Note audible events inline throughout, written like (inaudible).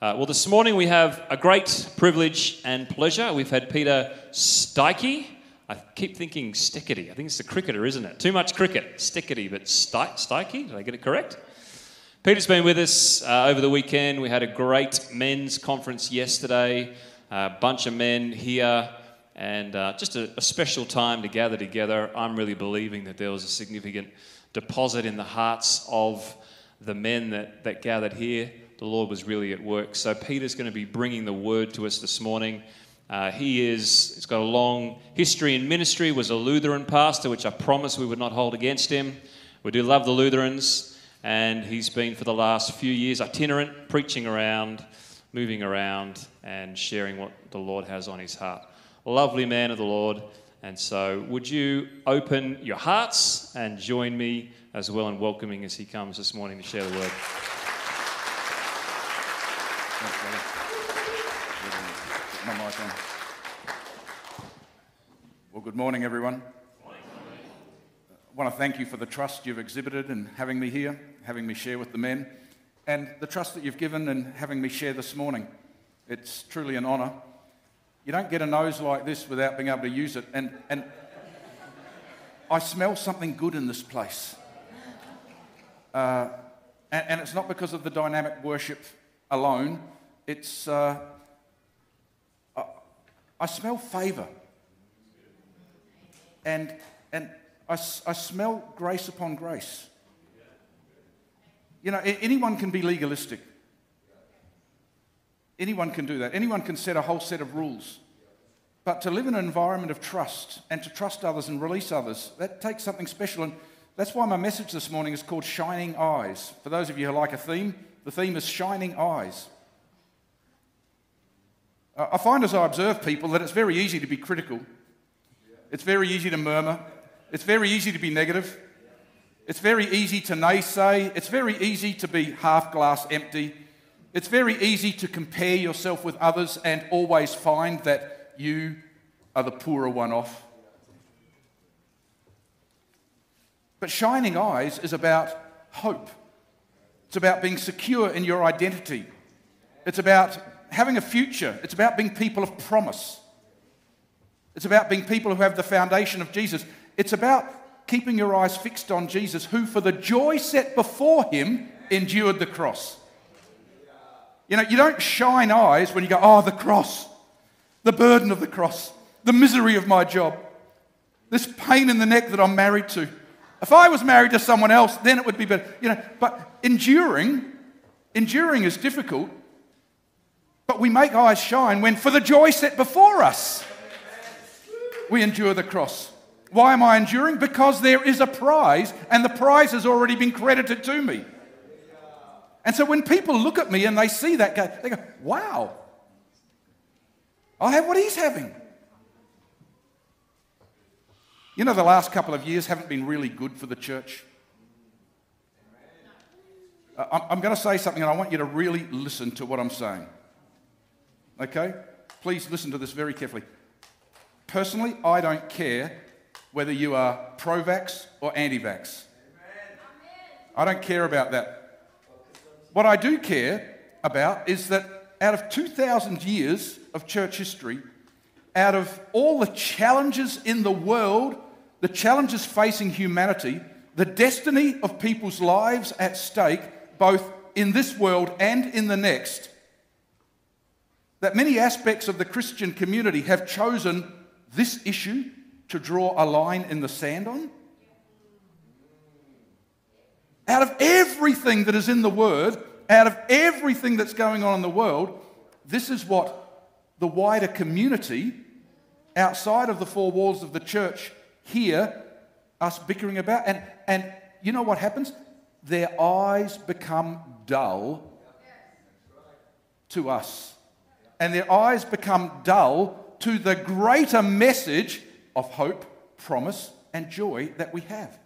Uh, well, this morning we have a great privilege and pleasure. We've had Peter Stikey. I keep thinking Stickety. I think it's the cricketer, isn't it? Too much cricket. Stickety, but Stikey? Did I get it correct? Peter's been with us uh, over the weekend. We had a great men's conference yesterday. A bunch of men here, and uh, just a, a special time to gather together. I'm really believing that there was a significant deposit in the hearts of the men that, that gathered here the Lord was really at work. So Peter's going to be bringing the word to us this morning. Uh, he is, he's got a long history in ministry, was a Lutheran pastor, which I promise we would not hold against him. We do love the Lutherans, and he's been for the last few years itinerant, preaching around, moving around, and sharing what the Lord has on his heart. Lovely man of the Lord. And so, would you open your hearts and join me as well in welcoming as he comes this morning to share the word? Well, good morning, everyone. I want to thank you for the trust you've exhibited in having me here, having me share with the men, and the trust that you've given in having me share this morning. It's truly an honour. You don't get a nose like this without being able to use it, and, and I smell something good in this place. Uh, and, and, it's not because of the dynamic worship alone, it's. Uh, I smell favor. And, and I, I smell grace upon grace. You know, anyone can be legalistic. Anyone can do that. Anyone can set a whole set of rules. But to live in an environment of trust and to trust others and release others, that takes something special. And that's why my message this morning is called Shining Eyes. For those of you who like a theme, the theme is Shining Eyes. I find as I observe people that it's very easy to be critical. It's very easy to murmur. It's very easy to be negative. It's very easy to naysay. It's very easy to be half glass empty. It's very easy to compare yourself with others and always find that you are the poorer one off. But shining eyes is about hope. It's about being secure in your identity. It's about having a future. It's about being people of promise. It's about being people who have the foundation of Jesus. It's about keeping your eyes fixed on Jesus, who, for the joy set before him, endured the cross. You know, you don't shine eyes when you go, oh, the cross, the burden of the cross, the misery of my job, this pain in the neck that I'm married to. If I was married to someone else, then it would be better. You know, but enduring, enduring is difficult but we make eyes shine when, for the joy set before us, we endure the cross. Why am I enduring? Because there is a prize, and the prize has already been credited to me. And so when people look at me and they see that, they go, wow, I have what he's having. You know, the last couple of years haven't been really good for the church. Uh, I'm going to say something, and I want you to really listen to what I'm saying. Okay? Please listen to this very carefully. Personally, I don't care whether you are pro vax or anti vax. I don't care about that. What I do care about is that out of 2,000 years of church history, out of all the challenges in the world, the challenges facing humanity, the destiny of people's lives at stake, both in this world and in the next, that many aspects of the Christian community have chosen this issue to draw a line in the sand on? Out of everything that is in the Word, out of everything that's going on in the world, this is what the wider community outside of the four walls of the church hear us bickering about. And, and you know what happens? Their eyes become dull to us and their eyes become dull to the greater message of hope, promise, and joy that we have.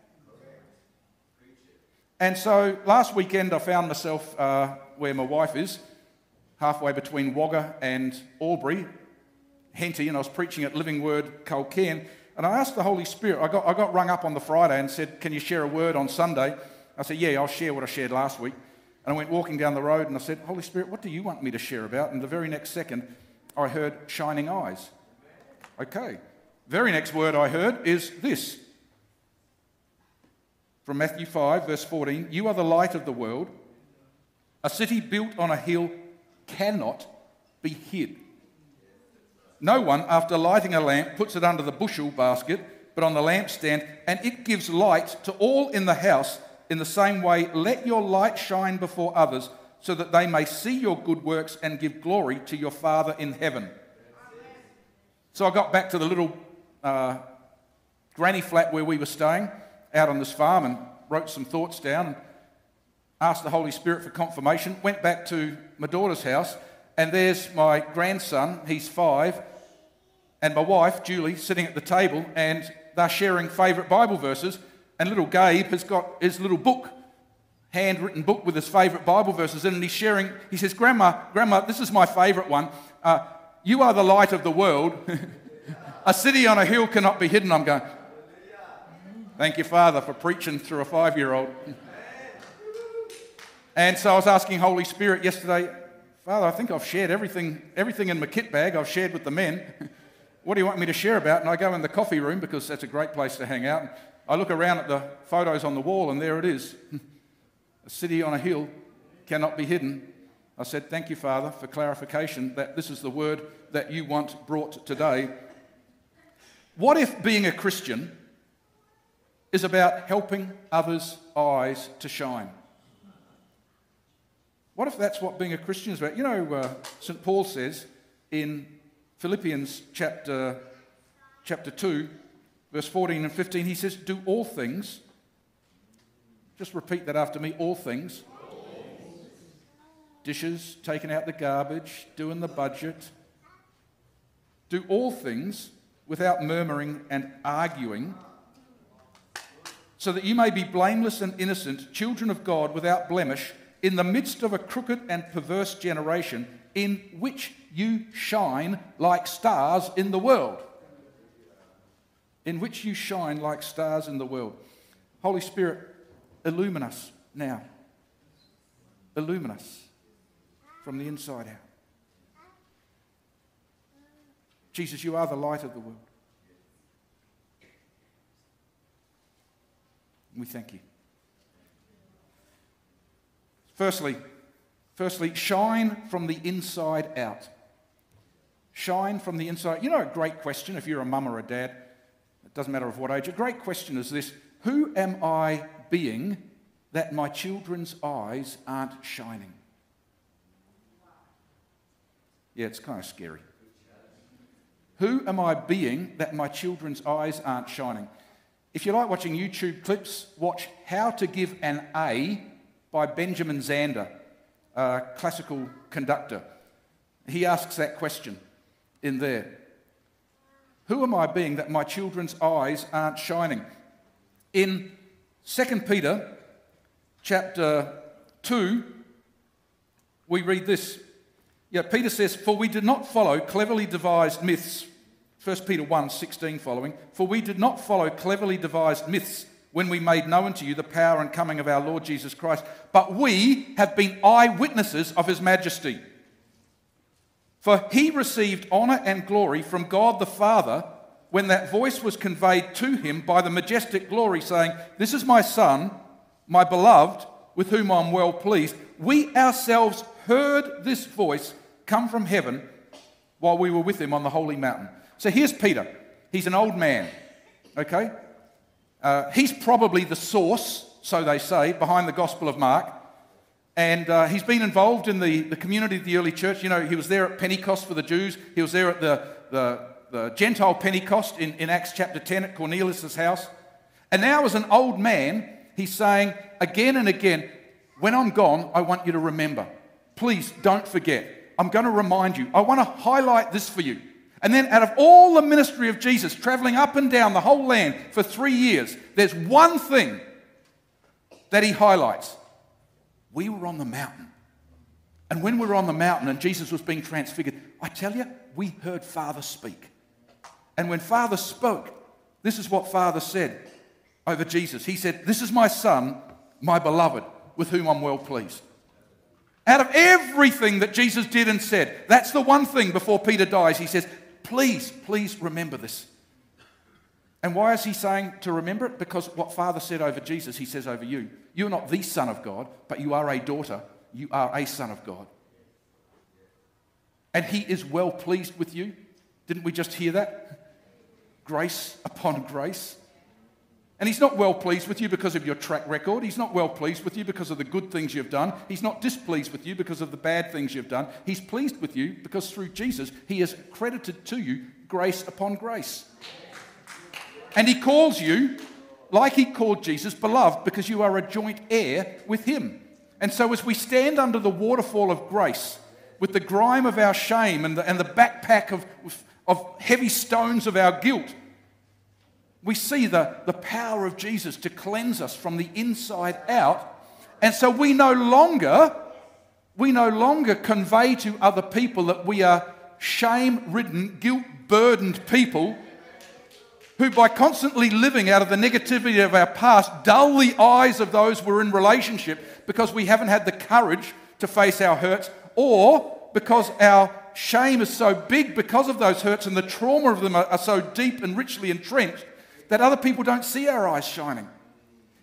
And so last weekend, I found myself uh, where my wife is, halfway between Wagga and Albury, Henty, and I was preaching at Living Word Culcairn. And I asked the Holy Spirit, I got, I got rung up on the Friday and said, Can you share a word on Sunday? I said, Yeah, I'll share what I shared last week. And I went walking down the road and I said, Holy Spirit, what do you want me to share about? And the very next second, I heard shining eyes. Okay. Very next word I heard is this from Matthew 5, verse 14 You are the light of the world. A city built on a hill cannot be hid. No one, after lighting a lamp, puts it under the bushel basket, but on the lampstand, and it gives light to all in the house. In the same way, let your light shine before others, so that they may see your good works and give glory to your Father in heaven. So I got back to the little uh, granny flat where we were staying out on this farm and wrote some thoughts down and asked the Holy Spirit for confirmation. Went back to my daughter's house, and there's my grandson, he's five, and my wife, Julie, sitting at the table, and they're sharing favourite Bible verses. And little Gabe has got his little book, handwritten book with his favourite Bible verses in, and he's sharing. He says, Grandma, Grandma, this is my favourite one. Uh, you are the light of the world. (laughs) a city on a hill cannot be hidden. I'm going, Thank you, Father, for preaching through a five year old. And so I was asking Holy Spirit yesterday, Father, I think I've shared everything, everything in my kit bag, I've shared with the men. (laughs) what do you want me to share about? And I go in the coffee room because that's a great place to hang out. I look around at the photos on the wall, and there it is (laughs) a city on a hill cannot be hidden. I said, Thank you, Father, for clarification that this is the word that you want brought today. What if being a Christian is about helping others' eyes to shine. What if that's what being a Christian is about? You know, uh, St. Paul says in Philippians chapter, chapter 2, verse 14 and 15, he says, Do all things. Just repeat that after me all things. Dishes, taking out the garbage, doing the budget. Do all things without murmuring and arguing so that you may be blameless and innocent, children of God without blemish, in the midst of a crooked and perverse generation, in which you shine like stars in the world. In which you shine like stars in the world. Holy Spirit, illumine us now. Illumine us from the inside out. Jesus, you are the light of the world. We thank you. Firstly, firstly, shine from the inside out. Shine from the inside. You know, a great question if you're a mum or a dad, it doesn't matter of what age, a great question is this Who am I being that my children's eyes aren't shining? Yeah, it's kind of scary. Who am I being that my children's eyes aren't shining? If you like watching YouTube clips, watch How to Give an A by Benjamin Zander, a classical conductor. He asks that question in there Who am I being that my children's eyes aren't shining? In 2 Peter chapter 2, we read this. Yeah, Peter says, For we did not follow cleverly devised myths 1 Peter 1 16 following, for we did not follow cleverly devised myths when we made known to you the power and coming of our Lord Jesus Christ, but we have been eyewitnesses of his majesty. For he received honor and glory from God the Father when that voice was conveyed to him by the majestic glory, saying, This is my Son, my beloved, with whom I'm well pleased. We ourselves heard this voice come from heaven while we were with him on the holy mountain. So here's Peter. He's an old man, okay? Uh, he's probably the source, so they say, behind the Gospel of Mark. And uh, he's been involved in the, the community of the early church. You know, he was there at Pentecost for the Jews, he was there at the, the, the Gentile Pentecost in, in Acts chapter 10 at Cornelius' house. And now, as an old man, he's saying again and again, when I'm gone, I want you to remember. Please don't forget. I'm going to remind you. I want to highlight this for you. And then, out of all the ministry of Jesus, traveling up and down the whole land for three years, there's one thing that he highlights. We were on the mountain. And when we were on the mountain and Jesus was being transfigured, I tell you, we heard Father speak. And when Father spoke, this is what Father said over Jesus. He said, This is my Son, my beloved, with whom I'm well pleased. Out of everything that Jesus did and said, that's the one thing before Peter dies. He says, Please, please remember this. And why is he saying to remember it? Because what Father said over Jesus, he says over you. You're not the Son of God, but you are a daughter. You are a Son of God. And he is well pleased with you. Didn't we just hear that? Grace upon grace. And he's not well pleased with you because of your track record. He's not well pleased with you because of the good things you've done. He's not displeased with you because of the bad things you've done. He's pleased with you because through Jesus, he has credited to you grace upon grace. And he calls you, like he called Jesus, beloved, because you are a joint heir with him. And so, as we stand under the waterfall of grace, with the grime of our shame and the, and the backpack of, of heavy stones of our guilt, we see the, the power of Jesus to cleanse us from the inside out. And so we no longer, we no longer convey to other people that we are shame-ridden, guilt-burdened people who by constantly living out of the negativity of our past dull the eyes of those we're in relationship because we haven't had the courage to face our hurts or because our shame is so big because of those hurts and the trauma of them are, are so deep and richly entrenched that other people don't see our eyes shining.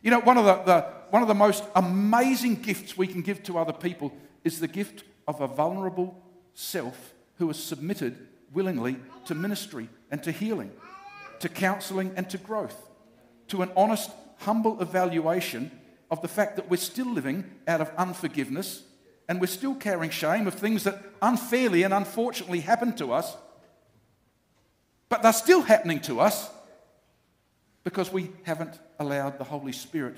You know, one of the, the, one of the most amazing gifts we can give to other people is the gift of a vulnerable self who is submitted willingly to ministry and to healing, to counseling and to growth, to an honest, humble evaluation of the fact that we're still living out of unforgiveness and we're still carrying shame of things that unfairly and unfortunately happened to us, but they're still happening to us because we haven't allowed the Holy Spirit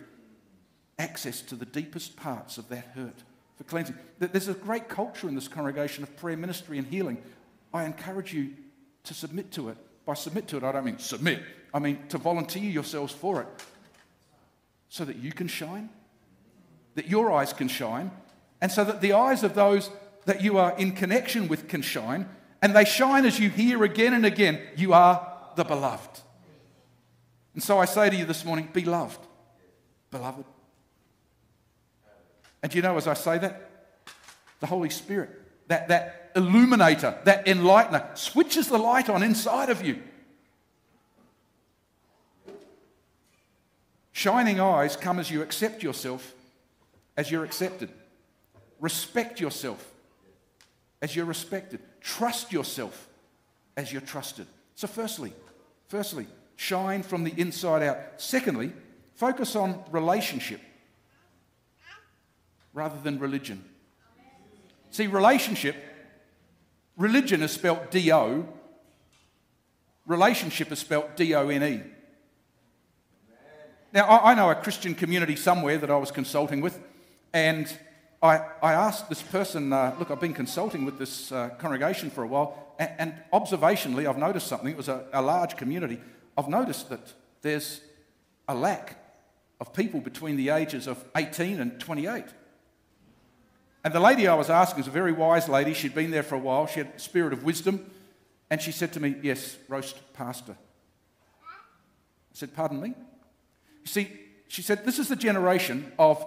access to the deepest parts of that hurt for cleansing. There's a great culture in this congregation of prayer ministry and healing. I encourage you to submit to it. By submit to it, I don't mean submit, I mean to volunteer yourselves for it so that you can shine, that your eyes can shine, and so that the eyes of those that you are in connection with can shine, and they shine as you hear again and again, you are the beloved. And so I say to you this morning be loved, beloved. And you know, as I say that, the Holy Spirit, that, that illuminator, that enlightener, switches the light on inside of you. Shining eyes come as you accept yourself as you're accepted. Respect yourself as you're respected. Trust yourself as you're trusted. So, firstly, firstly, shine from the inside out. Secondly, focus on relationship rather than religion. See, relationship, religion is spelt D O, relationship is spelt D O N E. Now, I, know a Christian community somewhere that I was consulting with, and I, I asked this person, uh, Look, I've been consulting with this uh, congregation for a while, and, and, observationally, I've noticed something. It was a, a large community. I've noticed that there's a lack of people between the ages of 18 and 28. And the lady I was asking was a very wise lady. She'd been there for a while. She had a spirit of wisdom. And she said to me, Yes, roast pastor. I said, Pardon me? You see, she said, This is the generation of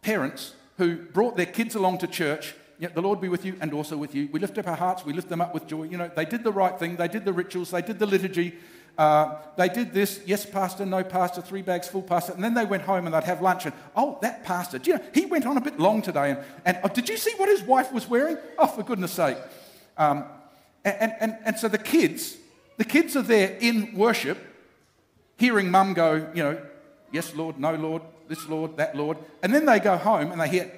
parents who brought their kids along to church. Yet the Lord be with you and also with you. We lift up our hearts, we lift them up with joy. You know, they did the right thing, they did the rituals, they did the liturgy, uh, they did this, yes, pastor, no, pastor, three bags full, pastor. And then they went home and they'd have lunch. And, oh, that pastor, do you know, he went on a bit long today. And, and oh, did you see what his wife was wearing? Oh, for goodness sake. Um, and, and, and so the kids, the kids are there in worship, hearing mum go, you know, yes, Lord, no, Lord, this Lord, that Lord. And then they go home and they hear,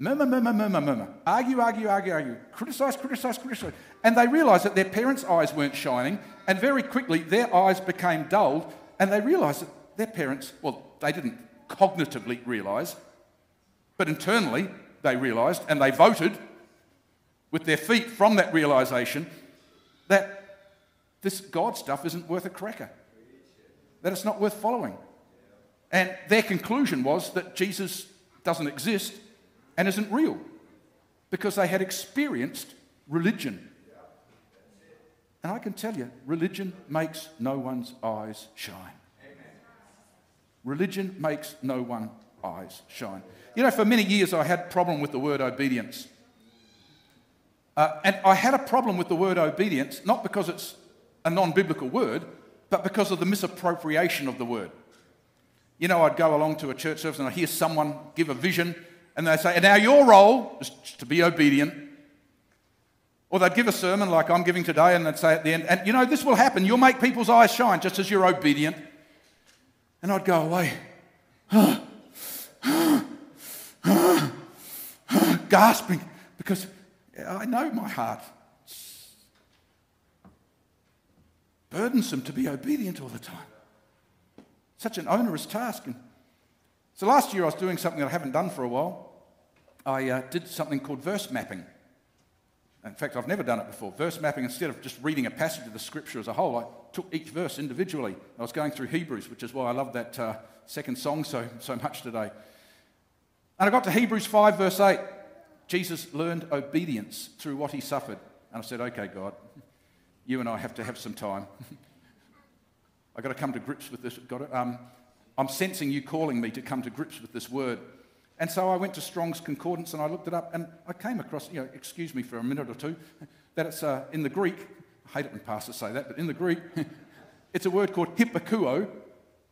murmur, murmur, murmur, murmur, argue, argue, argue, argue, criticize, criticize, criticize. And they realized that their parents' eyes weren't shining, and very quickly their eyes became dulled, and they realized that their parents, well, they didn't cognitively realize, but internally they realized, and they voted with their feet from that realization that this God stuff isn't worth a cracker, that it's not worth following. And their conclusion was that Jesus doesn't exist and isn't real because they had experienced religion. And I can tell you, religion makes no one's eyes shine. Religion makes no one's eyes shine. You know, for many years I had a problem with the word obedience. Uh, and I had a problem with the word obedience, not because it's a non biblical word, but because of the misappropriation of the word. You know, I'd go along to a church service and I'd hear someone give a vision, and they say, and now your role is to be obedient. Or they'd give a sermon like I'm giving today, and they'd say at the end, and you know, this will happen. You'll make people's eyes shine just as you're obedient. And I'd go away, (gasps) gasping, because I know my heart. It's burdensome to be obedient all the time. Such an onerous task. And so last year I was doing something that I haven't done for a while. I uh, did something called verse mapping. In fact, I've never done it before. Verse mapping, instead of just reading a passage of the scripture as a whole, I took each verse individually. I was going through Hebrews, which is why I love that uh, second song so, so much today. And I got to Hebrews 5, verse 8. Jesus learned obedience through what he suffered. And I said, okay, God, you and I have to have some time. I've got to come to grips with this. Got um, I'm sensing you calling me to come to grips with this word. And so I went to Strong's Concordance and I looked it up and I came across, you know, excuse me for a minute or two, that it's uh, in the Greek, I hate it when pastors say that, but in the Greek, (laughs) it's a word called hypakuo,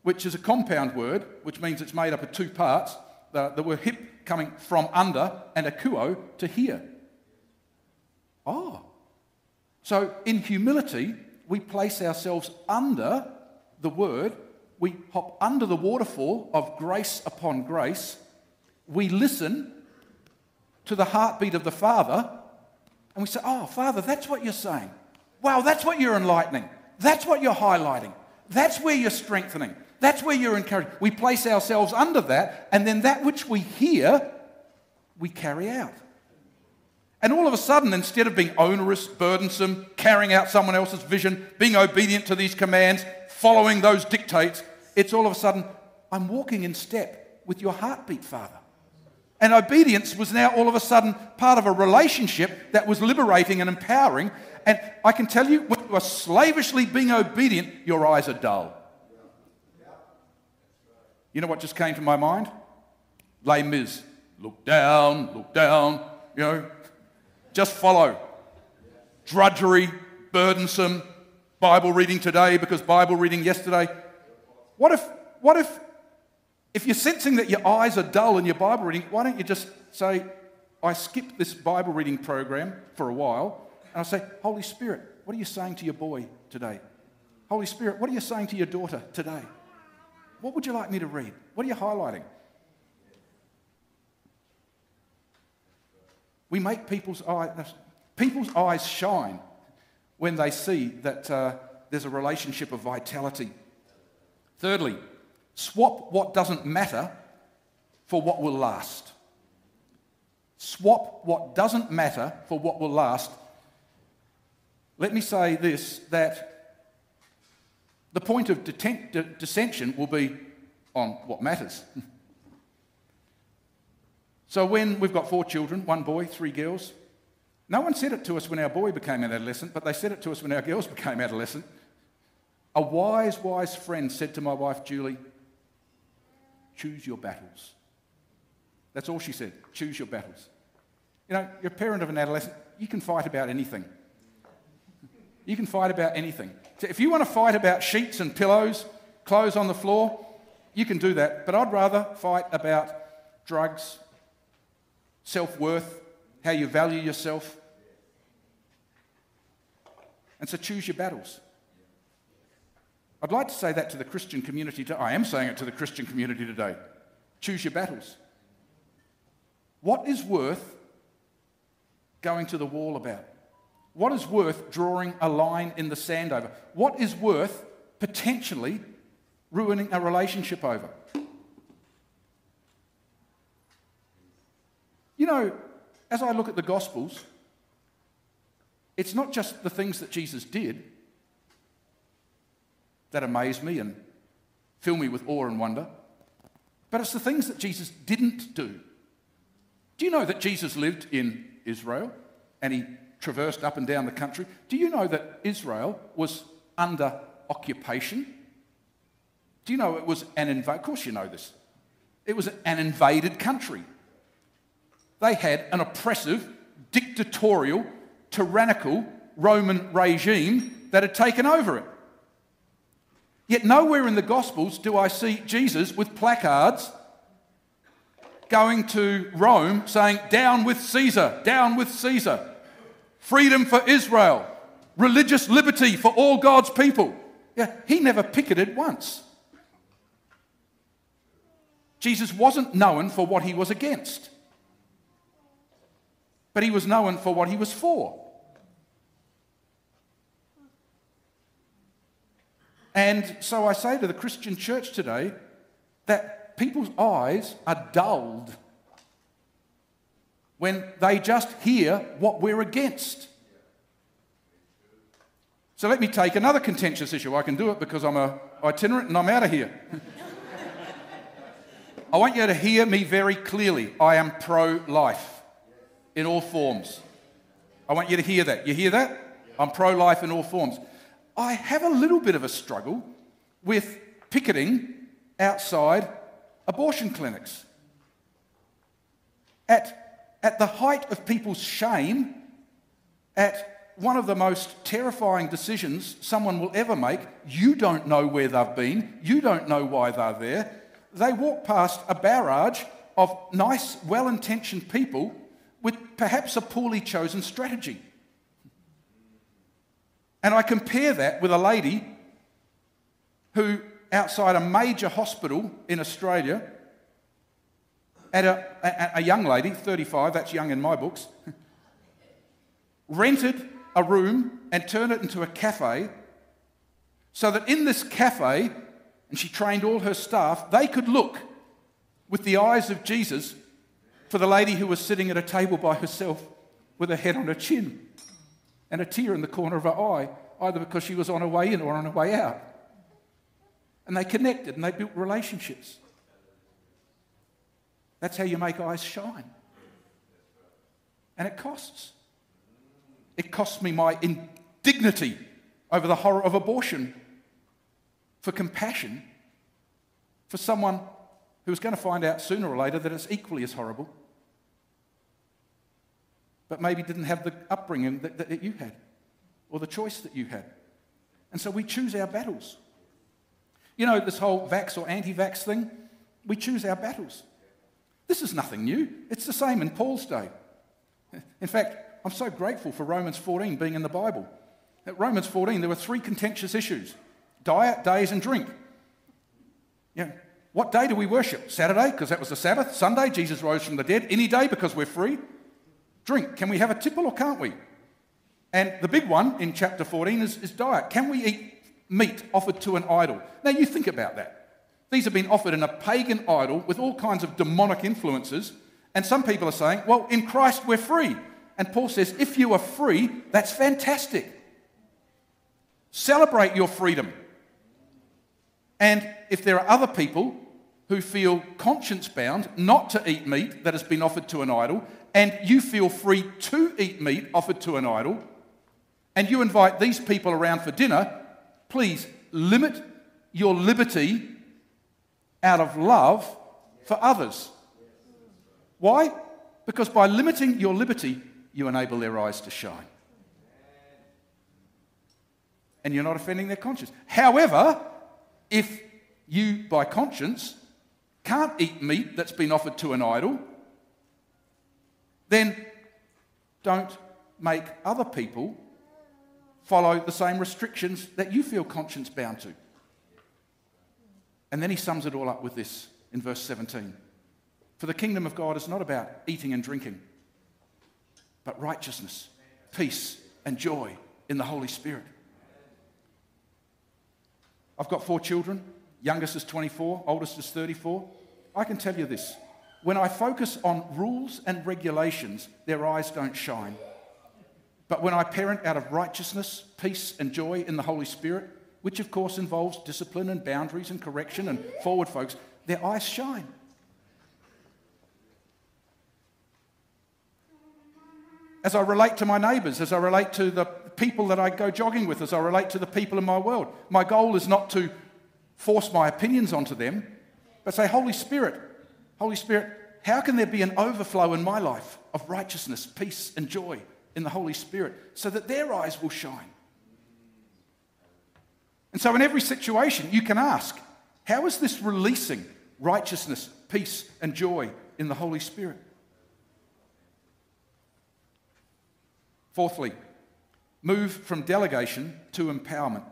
which is a compound word, which means it's made up of two parts. The, the word hip coming from under and akuo to hear. Oh. So in humility, we place ourselves under the word, we hop under the waterfall of grace upon grace we listen to the heartbeat of the Father and we say, Oh, Father, that's what you're saying. Wow, that's what you're enlightening. That's what you're highlighting. That's where you're strengthening. That's where you're encouraging. We place ourselves under that, and then that which we hear, we carry out. And all of a sudden, instead of being onerous, burdensome, carrying out someone else's vision, being obedient to these commands, following those dictates, it's all of a sudden, I'm walking in step with your heartbeat, Father. And obedience was now all of a sudden part of a relationship that was liberating and empowering. And I can tell you, when you are slavishly being obedient, your eyes are dull. You know what just came to my mind? Les Mis. Look down, look down, you know, just follow. Drudgery, burdensome, Bible reading today because Bible reading yesterday. What if, what if if you're sensing that your eyes are dull in your Bible reading, why don't you just say, I skip this Bible reading program for a while, and I say, Holy Spirit, what are you saying to your boy today? Holy Spirit, what are you saying to your daughter today? What would you like me to read? What are you highlighting? We make people's eyes, people's eyes shine when they see that uh, there's a relationship of vitality. Thirdly, Swap what doesn't matter for what will last. Swap what doesn't matter for what will last. Let me say this that the point of dissension will be on what matters. (laughs) so, when we've got four children one boy, three girls no one said it to us when our boy became an adolescent, but they said it to us when our girls (laughs) became adolescent. A wise, wise friend said to my wife, Julie, Choose your battles. That's all she said. Choose your battles. You know, you're a parent of an adolescent, you can fight about anything. You can fight about anything. So if you want to fight about sheets and pillows, clothes on the floor, you can do that. But I'd rather fight about drugs, self worth, how you value yourself. And so choose your battles. I'd like to say that to the Christian community. I am saying it to the Christian community today. Choose your battles. What is worth going to the wall about? What is worth drawing a line in the sand over? What is worth potentially ruining a relationship over? You know, as I look at the Gospels, it's not just the things that Jesus did, that amaze me and fill me with awe and wonder. But it's the things that Jesus didn't do. Do you know that Jesus lived in Israel and he traversed up and down the country? Do you know that Israel was under occupation? Do you know it was an invasion? Of course, you know this. it was an invaded country. They had an oppressive, dictatorial, tyrannical Roman regime that had taken over it. Yet nowhere in the Gospels do I see Jesus with placards going to Rome saying, Down with Caesar, down with Caesar, freedom for Israel, religious liberty for all God's people. Yeah, he never picketed once. Jesus wasn't known for what he was against, but he was known for what he was for. And so I say to the Christian church today that people's eyes are dulled when they just hear what we're against. So let me take another contentious issue. I can do it because I'm a itinerant and I'm out of here. (laughs) I want you to hear me very clearly. I am pro life in all forms. I want you to hear that. You hear that? I'm pro life in all forms. I have a little bit of a struggle with picketing outside abortion clinics. At, at the height of people's shame, at one of the most terrifying decisions someone will ever make, you don't know where they've been, you don't know why they're there. They walk past a barrage of nice, well intentioned people with perhaps a poorly chosen strategy. And I compare that with a lady who, outside a major hospital in Australia, at a, a, a young lady, 35, that's young in my books, rented a room and turned it into a cafe so that in this cafe, and she trained all her staff, they could look with the eyes of Jesus for the lady who was sitting at a table by herself with her head on her chin and a tear in the corner of her eye, either because she was on her way in or on her way out. And they connected and they built relationships. That's how you make eyes shine. And it costs. It costs me my indignity over the horror of abortion for compassion for someone who's going to find out sooner or later that it's equally as horrible but maybe didn't have the upbringing that, that, you had or the choice that you had. And so we choose our battles. You know, this whole vax or anti vax thing, we choose our battles. This is nothing new. It's the same in Paul's day. In fact, I'm so grateful for Romans 14 being in the Bible. At Romans 14, there were three contentious issues diet, days, and drink. Yeah. What day do we worship? Saturday, because that was the Sabbath. Sunday, Jesus rose from the dead. Any day, because we're free drink. Can we have a tipple or can't we? And the big one in chapter 14 is, is diet. Can we eat meat offered to an idol? Now, you think about that. These have been offered in a pagan idol with all kinds of demonic influences. And some people are saying, well, in Christ we're free. And Paul says, if you are free, that's fantastic. Celebrate your freedom. And if there are other people who feel conscience bound not to eat meat that has been offered to an idol, and you feel free to eat meat offered to an idol, and you invite these people around for dinner, please limit your liberty out of love for others. Why? Because by limiting your liberty, you enable their eyes to shine. And you're not offending their conscience. However, if you, by conscience, can't eat meat that's been offered to an idol, then don't make other people follow the same restrictions that you feel conscience bound to. And then he sums it all up with this in verse 17 For the kingdom of God is not about eating and drinking, but righteousness, peace, and joy in the Holy Spirit. I've got four children. Youngest is 24, oldest is 34. I can tell you this when I focus on rules and regulations, their eyes don't shine. But when I parent out of righteousness, peace, and joy in the Holy Spirit, which of course involves discipline and boundaries and correction and forward folks, their eyes shine. As I relate to my neighbours, as I relate to the people that I go jogging with, as I relate to the people in my world, my goal is not to force my opinions onto them, but say, Holy Spirit, Holy Spirit, how can there be an overflow in my life of righteousness, peace, and joy in the Holy Spirit so that their eyes will shine? And so, in every situation, you can ask, how is this releasing righteousness, peace, and joy in the Holy Spirit? Fourthly, move from delegation to empowerment.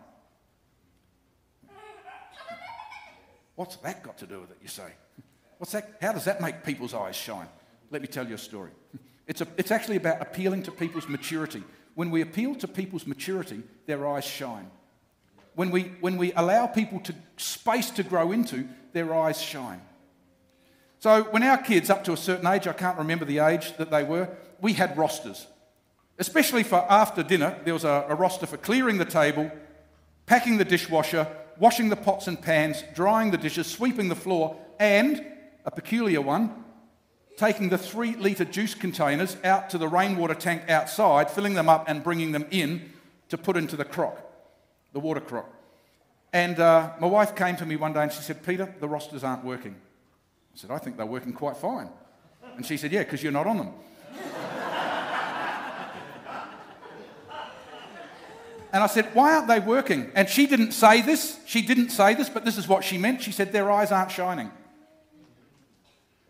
What's that got to do with it, you say? What's that? How does that make people's eyes shine? Let me tell you a story. (laughs) It's, a, it's actually about appealing to people's maturity. When we appeal to people's maturity, their eyes shine. When we, when we allow people to space to grow into, their eyes shine. So when our kids, up to a certain age, I can't remember the age that they were, we had rosters. Especially for after dinner, there was a, a roster for clearing the table, packing the dishwasher, washing the pots and pans, drying the dishes, sweeping the floor, and a peculiar one, taking the three litre juice containers out to the rainwater tank outside, filling them up and bringing them in to put into the crock, the water crock. And uh, my wife came to me one day and she said, Peter, the rosters aren't working. I said, I think they're working quite fine. And she said, Yeah, because you're not on them. (laughs) And I said, Why aren't they working? And she didn't say this. She didn't say this, but this is what she meant. She said, Their eyes aren't shining.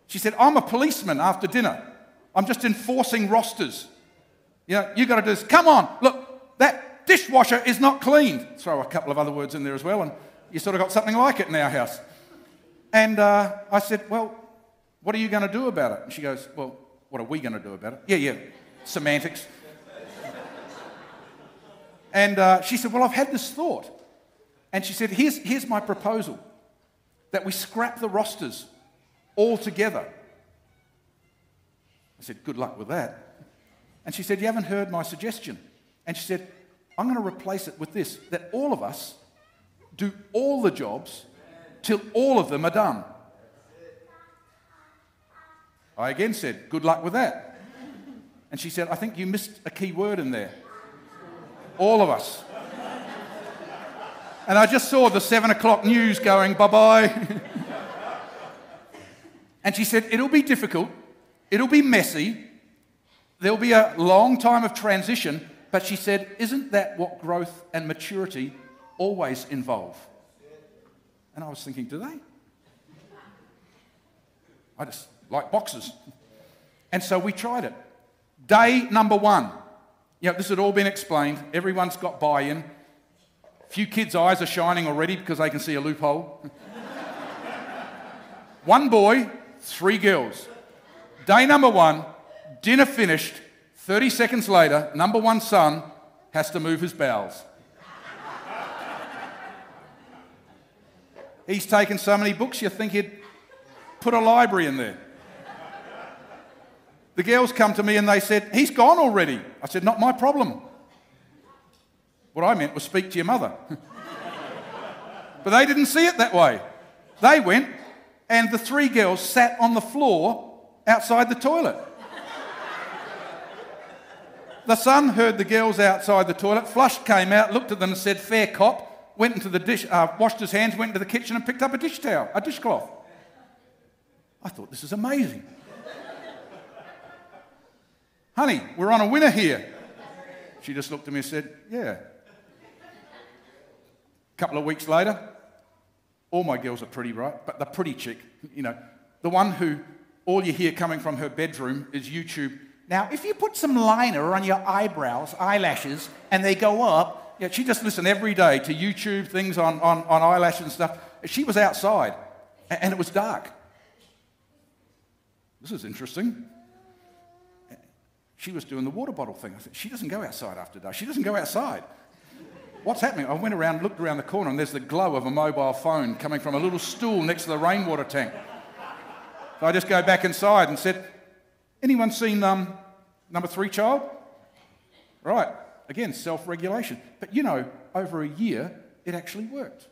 She said, I'm a policeman after dinner. I'm just enforcing rosters. You know, you got to do this. Come on, look, that dishwasher is not cleaned. Throw a couple of other words in there as well, and you sort of got something like it in our house. And uh, I said, Well, what are you going to do about it? And she goes, Well, what are we going to do about it? Yeah, yeah, semantics. and uh, she said, Well, I've had this thought. And she said, here's, here's my proposal that we scrap the rosters altogether. I said, Good luck with that. And she said, You haven't heard my suggestion. And she said, I'm going to replace it with this that all of us do all the jobs till all of them are done. I again said, Good luck with that. And she said, I think you missed a key word in there. All of us. And I just saw the seven o'clock news going, bye bye. (laughs) And she said, It'll be difficult, it'll be messy, there'll be a long time of transition, but she said, Isn't that what growth and maturity always involve? And I was thinking, Do they? I just like boxes. And so we tried it. Day number one. You know, this had all been explained. Everyone's got buy in. A few kids' eyes are shining already because they can see a loophole. (laughs) one boy three girls. Day number one, dinner finished. 30 seconds later, number one son has to move his bowels. He's taken so many books, you think he'd put a library in there. The girls come to me and they said, He's gone already. I said, Not my problem. What I meant was speak to your mother. (laughs) but they didn't see it that way. They went, and the three girls sat on the floor outside the toilet. the son heard the girls outside the toilet, flushed, came out, looked at them and said, Fair cop, went into the dish, uh, washed his hands, went into the kitchen and picked up a dish towel, a dishcloth. I thought, this is amazing. Honey, we're on a winner here. She just looked at me and said, Yeah. A couple of weeks later, all my girls are pretty, right? But the pretty chick, you know, the one who all you hear coming from her bedroom is YouTube. Now, if you put some liner on your eyebrows, eyelashes, and they go up, yeah, she just listened every day to YouTube things on, on, on eyelashes and stuff. She was outside, and it was dark. This is interesting. She was doing the water bottle thing. I said, she doesn't go outside after dark. She doesn't go outside. What's happening? I went around, looked around the corner, and there's the glow of a mobile phone coming from a little stool next to the rainwater tank. So I just go back inside and said, Anyone seen um, number three child? Right, again, self regulation. But you know, over a year, it actually worked.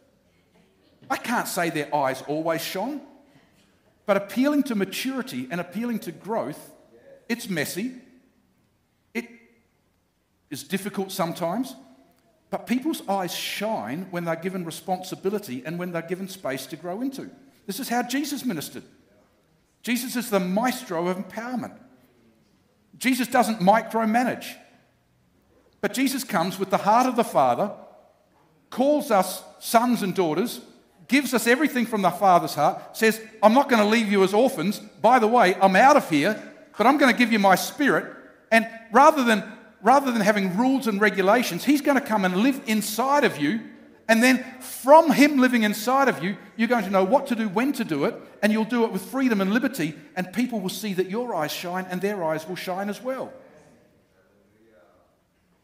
I can't say their eyes always shone, but appealing to maturity and appealing to growth, it's messy. It is difficult sometimes. But people's eyes shine when they're given responsibility and when they're given space to grow into. This is how Jesus ministered. Jesus is the maestro of empowerment. Jesus doesn't micromanage. But Jesus comes with the heart of the Father, calls us sons and daughters, gives us everything from the Father's heart, says, I'm not going to leave you as orphans. By the way, I'm out of here, but I'm going to give you my spirit. And rather than, rather than having rules and regulations, He's going to come and live inside of you. And then from Him living inside of you, you're going to know what to do, when to do it, and you'll do it with freedom and liberty. And people will see that your eyes shine and their eyes will shine as well.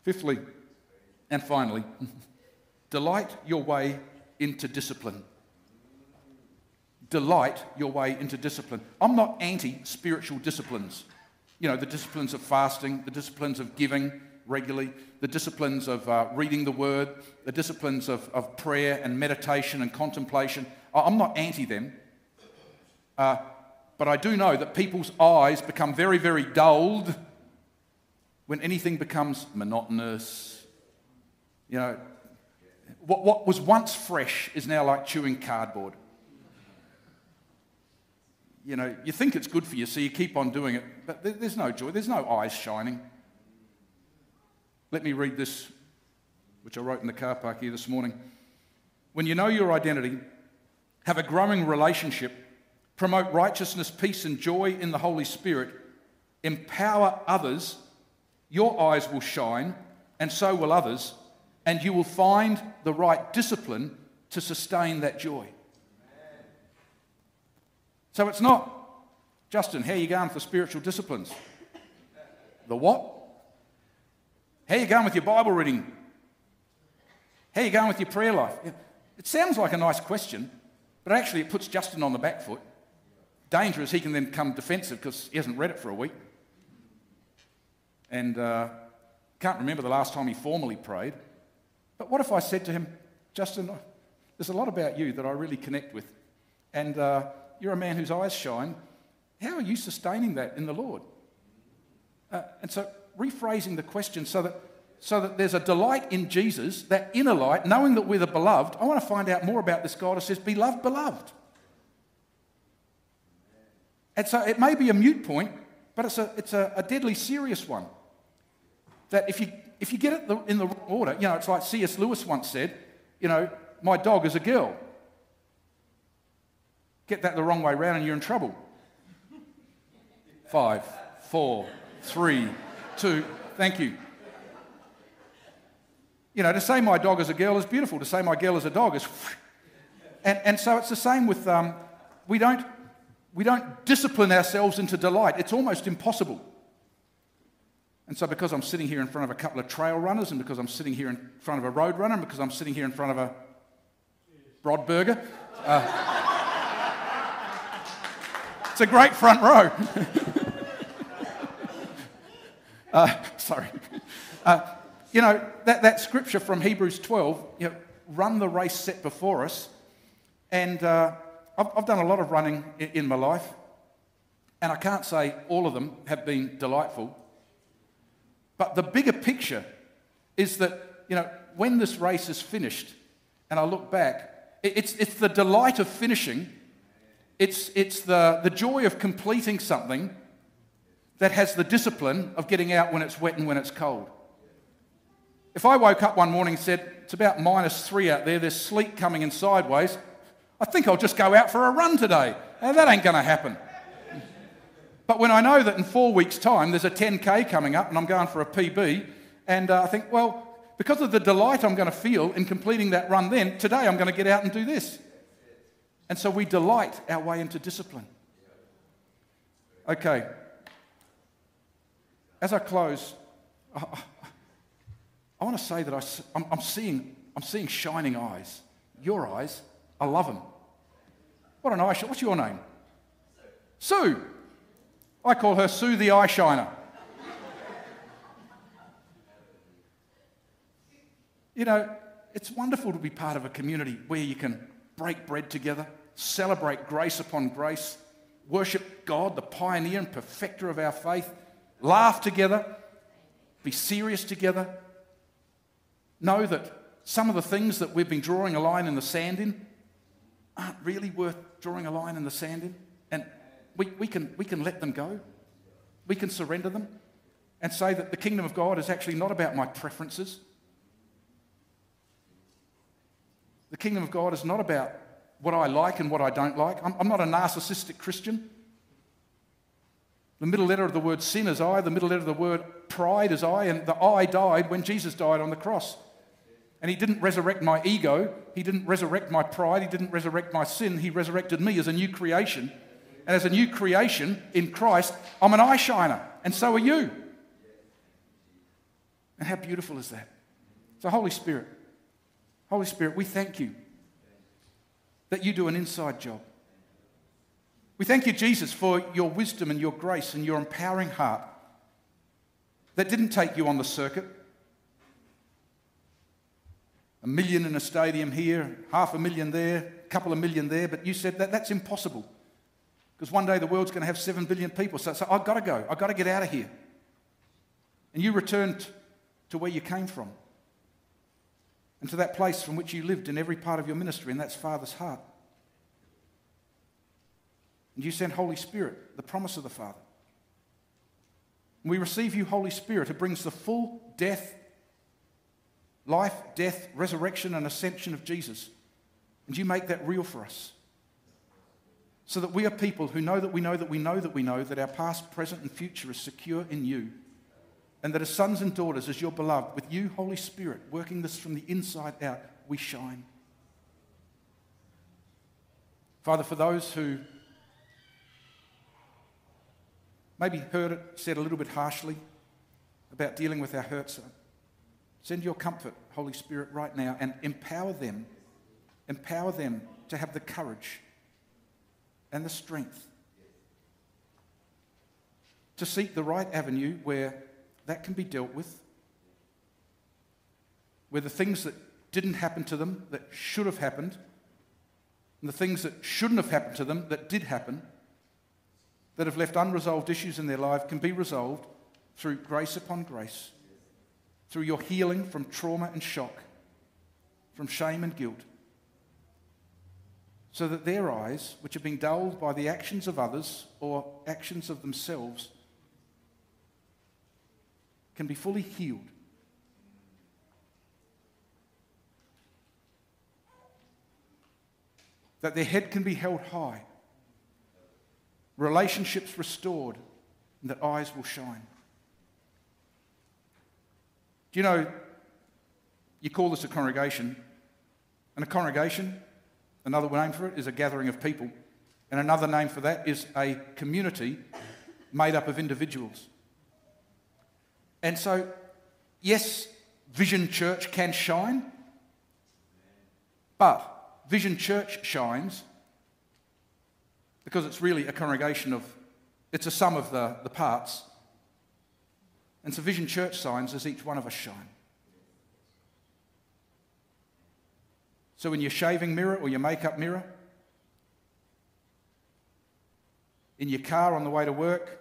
Fifthly, and finally, (laughs) delight your way into discipline. Delight your way into discipline. I'm not anti spiritual disciplines. You know, the disciplines of fasting, the disciplines of giving regularly, the disciplines of uh, reading the word, the disciplines of, of prayer and meditation and contemplation. I'm not anti them. Uh, but I do know that people's eyes become very, very dulled when anything becomes monotonous, you know, what, what was once fresh is now like chewing cardboard. You know, you think it's good for you, so you keep on doing it, but there's no joy, there's no eyes shining. Let me read this, which I wrote in the car park here this morning. When you know your identity, have a growing relationship, promote righteousness, peace, and joy in the Holy Spirit, empower others your eyes will shine, and so will others, and you will find the right discipline to sustain that joy. So it's not, Justin, how are you going for spiritual disciplines? The what? How are you going with your Bible reading? How are you going with your prayer life? It sounds like a nice question, but actually it puts Justin on the back foot. Danger is he can then come defensive because he hasn't read it for a week. And uh, can't remember the last time he formally prayed. But what if I said to him, Justin, there's a lot about you that I really connect with. And uh, you're a man whose eyes shine. How are you sustaining that in the Lord? Uh, and so rephrasing the question so that, so that there's a delight in Jesus, that inner light, knowing that we're the beloved. I want to find out more about this God who says, Beloved, beloved. And so it may be a mute point, but it's a, it's a, a deadly serious one that if you, if you get it in the order, you know, it's like C.S. Lewis once said, you know, my dog is a girl. Get that the wrong way around and you're in trouble. Five, four, three, two, thank you. You know, to say my dog is a girl is beautiful. To say my girl is a dog is. (laughs) And, and so it's the same with, um, we, don't, we don't discipline ourselves into delight. It's almost impossible. And so, because I'm sitting here in front of a couple of trail runners, and because I'm sitting here in front of a road runner, and because I'm sitting here in front of a Brodberger, uh, it's a great front row. (laughs) uh, sorry. Uh, you know, that, that scripture from Hebrews 12, you know, run the race set before us. And uh, I've, I've, done a lot of running in, in my life, and I can't say all of them have been delightful. But the bigger picture is that, you know, when this race is finished and I look back, it's, it's the delight of finishing, it's, it's the, the joy of completing something that has the discipline of getting out when it's wet and when it's cold. If I woke up one morning and said, It's about minus three out there, there's sleet coming in sideways, I think I'll just go out for a run today. And that ain't going to happen. But when I know that in four weeks' time there's a 10K coming up and I'm going for a PB, and uh, I think, well, because of the delight I'm going to feel in completing that run then, today I'm going to get out and do this. And so we delight our way into discipline. Okay. As I close, I, I want to say that I, I'm, I'm, seeing, I'm seeing shining eyes. Your eyes, I love them. What an eye shiner. What's your name? Sue. I call her Sue the Eye Shiner. you know, it's wonderful to be part of a community where you can break bread together, celebrate grace upon grace, worship God, the pioneer and perfecter of our faith, laugh together, be serious together, know that some of the things that we've been drawing a line in the sand in aren't really worth drawing a line in the sand in. And we, we, can, we can let them go. We can surrender them and say that the kingdom of God is actually not about my preferences. The kingdom of God is not about what I like and what I don't like. I'm, I'm not a narcissistic Christian. The middle letter of the word sin is I, the middle letter of the word pride is I, and the I died when Jesus died on the cross. And he didn't resurrect my ego, he didn't resurrect my pride, he didn't resurrect my sin, he resurrected me as a new creation. And as a new creation in Christ, I'm an eye shiner, and so are you. And how beautiful is that? So, Holy Spirit, Holy Spirit, we thank you that you do an inside job. We thank you, Jesus, for your wisdom and your grace and your empowering heart that didn't take you on the circuit. A million in a stadium here, half a million there, a couple of million there, but you said that that's impossible. Because one day the world's going to have seven billion people. So, so I've got to go. I've got to get out of here. And you returned to where you came from and to that place from which you lived in every part of your ministry, and that's Father's heart. And you send Holy Spirit, the promise of the Father. And we receive you, Holy Spirit, who brings the full death, life, death, resurrection, and ascension of Jesus. And you make that real for us. So that we are people who know that we know that we know that we know that our past, present, and future is secure in you. And that as sons and daughters, as your beloved, with you, Holy Spirit, working this from the inside out, we shine. Father, for those who maybe heard it said a little bit harshly about dealing with our hurts. Send your comfort, Holy Spirit, right now and empower them, empower them to have the courage and the strength to seek the right avenue where that can be dealt with, where the things that didn't happen to them that should have happened, and the things that shouldn't have happened to them that did happen, that have left unresolved issues in their life can be resolved through grace upon grace, through your healing from trauma and shock, from shame and guilt, so that their eyes, which have been dulled by the actions of others or actions of themselves, can be fully healed. That their head can be held high relationships restored, and that eyes will shine. Do you know, you call this a congregation, and a congregation, another name for it is a gathering of people, and another name for that is a community made up of individuals. And so, yes, Vision Church can shine, but Vision Church shines because it's really a congregation of, it's a sum of the, the parts. And so Vision Church signs as each one of us shine. So in your shaving mirror or your makeup mirror, in your car on the way to work,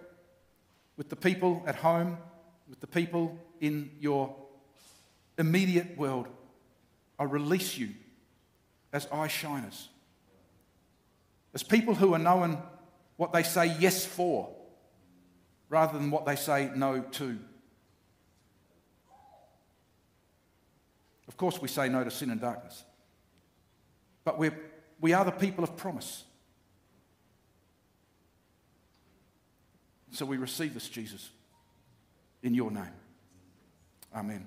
with the people at home, with the people in your immediate world, I release you as eye shiners as people who are knowing what they say yes for rather than what they say no to. Of course, we say no to sin and darkness, but we're, we are the people of promise. So we receive this, Jesus, in your name. Amen.